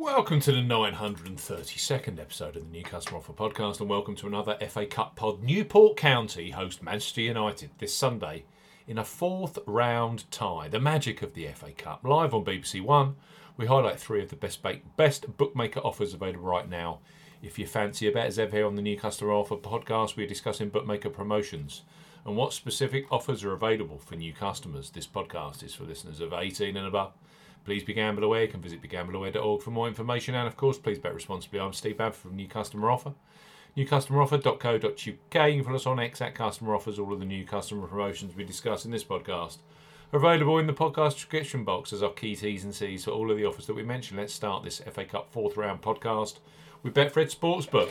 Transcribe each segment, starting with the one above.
Welcome to the 932nd episode of the New Customer Offer Podcast, and welcome to another FA Cup pod. Newport County host Manchester United this Sunday in a fourth round tie. The magic of the FA Cup. Live on BBC One, we highlight three of the best, ba- best bookmaker offers available right now. If you fancy a bet, as ever here on the New Customer Offer Podcast, we're discussing bookmaker promotions and what specific offers are available for new customers. This podcast is for listeners of 18 and above. Please be gamble aware. You can visit begambleaware.org for more information. And of course, please bet responsibly. I'm Steve Bamford from New Customer Offer. NewCustomeroffer.co.uk. You can follow us on X at Customer Offers. All of the new customer promotions we discuss in this podcast are available in the podcast description box as our key T's and C's for all of the offers that we mentioned. Let's start this FA Cup fourth round podcast with Betfred Sportsbook.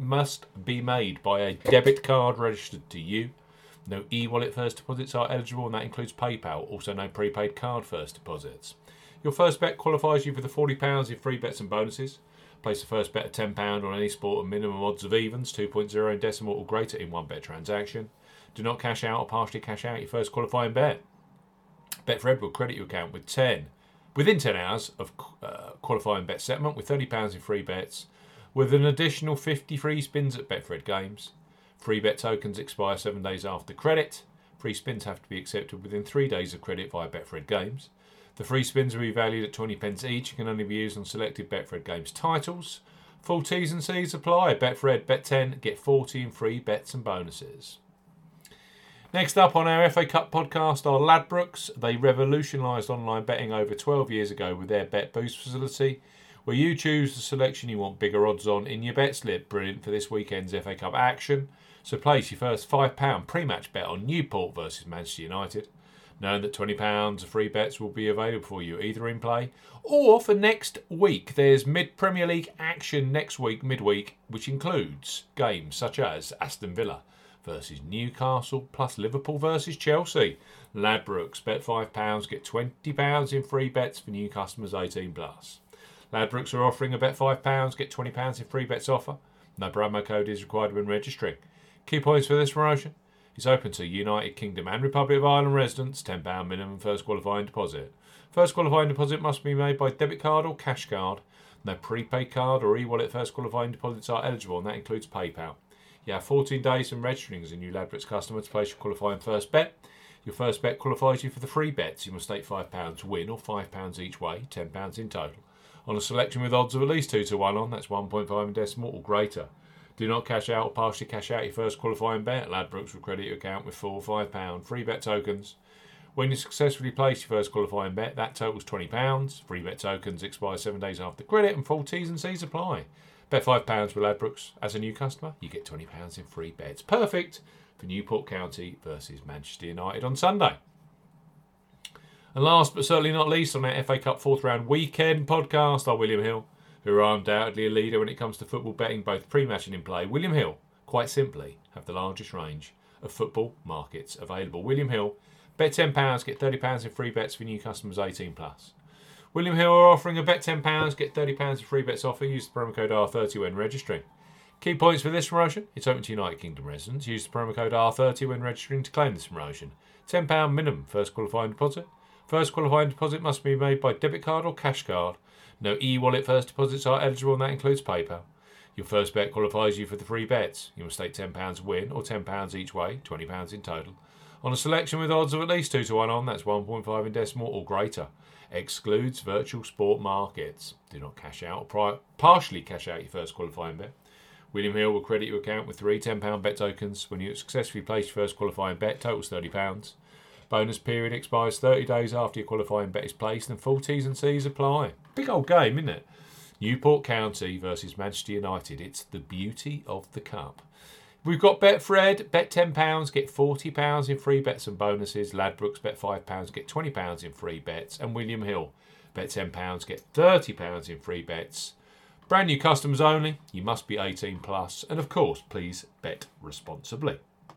must be made by a debit card registered to you. No e-wallet first deposits are eligible, and that includes PayPal. Also, no prepaid card first deposits. Your first bet qualifies you for the £40 in free bets and bonuses. Place the first bet of £10 on any sport and minimum odds of evens, 2.0 in decimal or greater in one bet transaction. Do not cash out or partially cash out your first qualifying bet. Betfred will credit your account with 10 within 10 hours of uh, qualifying bet settlement with £30 in free bets with an additional 50 free spins at Betfred games. Free bet tokens expire seven days after credit. Free spins have to be accepted within three days of credit via Betfred games. The free spins will be valued at 20 pence each and can only be used on selected Betfred games titles. Full T's and C's apply. Betfred, bet 10, get 40 in free bets and bonuses. Next up on our FA Cup podcast are Ladbrokes. They revolutionised online betting over 12 years ago with their Bet Boost facility where you choose the selection you want bigger odds on in your bet slip. Brilliant for this weekend's FA Cup action. So place your first £5 pre match bet on Newport versus Manchester United, knowing that £20 of free bets will be available for you either in play or for next week. There's mid Premier League action next week, midweek, which includes games such as Aston Villa versus Newcastle plus Liverpool versus Chelsea. Ladbrokes, bet £5, get £20 in free bets for new customers 18 plus. Ladbrokes are offering a bet £5, get £20 in free bets offer. No promo code is required when registering. Key points for this promotion is open to United Kingdom and Republic of Ireland residents, £10 minimum first qualifying deposit. First qualifying deposit must be made by debit card or cash card. No prepaid card or e-wallet first qualifying deposits are eligible, and that includes PayPal. You have 14 days from registering as a new Ladbrokes customer to place your qualifying first bet. Your first bet qualifies you for the free bets. You must stake £5 to win or £5 each way, £10 in total on a selection with odds of at least 2 to 1 on, that's 1.5 in decimal or greater. Do not cash out or partially cash out your first qualifying bet. Ladbrokes will credit your account with four or £5 free bet tokens. When you successfully place your first qualifying bet, that totals £20. Free bet tokens expire seven days after credit and full T's and C's apply. Bet £5 with Ladbrokes as a new customer, you get £20 in free bets. Perfect for Newport County versus Manchester United on Sunday. And last but certainly not least, on our FA Cup fourth round weekend podcast are William Hill, who are undoubtedly a leader when it comes to football betting, both pre match and in play. William Hill, quite simply, have the largest range of football markets available. William Hill, bet £10, get £30 in free bets for new customers 18 plus. William Hill are offering a bet £10, get £30 in free bets offer. Use the promo code R30 when registering. Key points for this promotion it's open to United Kingdom residents. Use the promo code R30 when registering to claim this promotion. £10 minimum first qualifying deposit. First qualifying deposit must be made by debit card or cash card. No e-wallet first deposits are eligible and that includes PayPal. Your first bet qualifies you for the free bets. You must stake £10 win or £10 each way, £20 in total. On a selection with odds of at least 2 to 1 on, that's 1.5 in decimal or greater. Excludes virtual sport markets. Do not cash out or partially cash out your first qualifying bet. William Hill will credit your account with three £10 bet tokens when you successfully place your first qualifying bet, totals £30. Bonus period expires 30 days after your qualifying bet is placed and full T's and C's apply. Big old game, isn't it? Newport County versus Manchester United. It's the beauty of the cup. We've got Betfred, bet £10, get £40 in free bets and bonuses. Ladbrokes, bet £5, get £20 in free bets. And William Hill, bet £10, get £30 in free bets Brand new customers only. You must be 18 plus, and of course, please bet responsibly.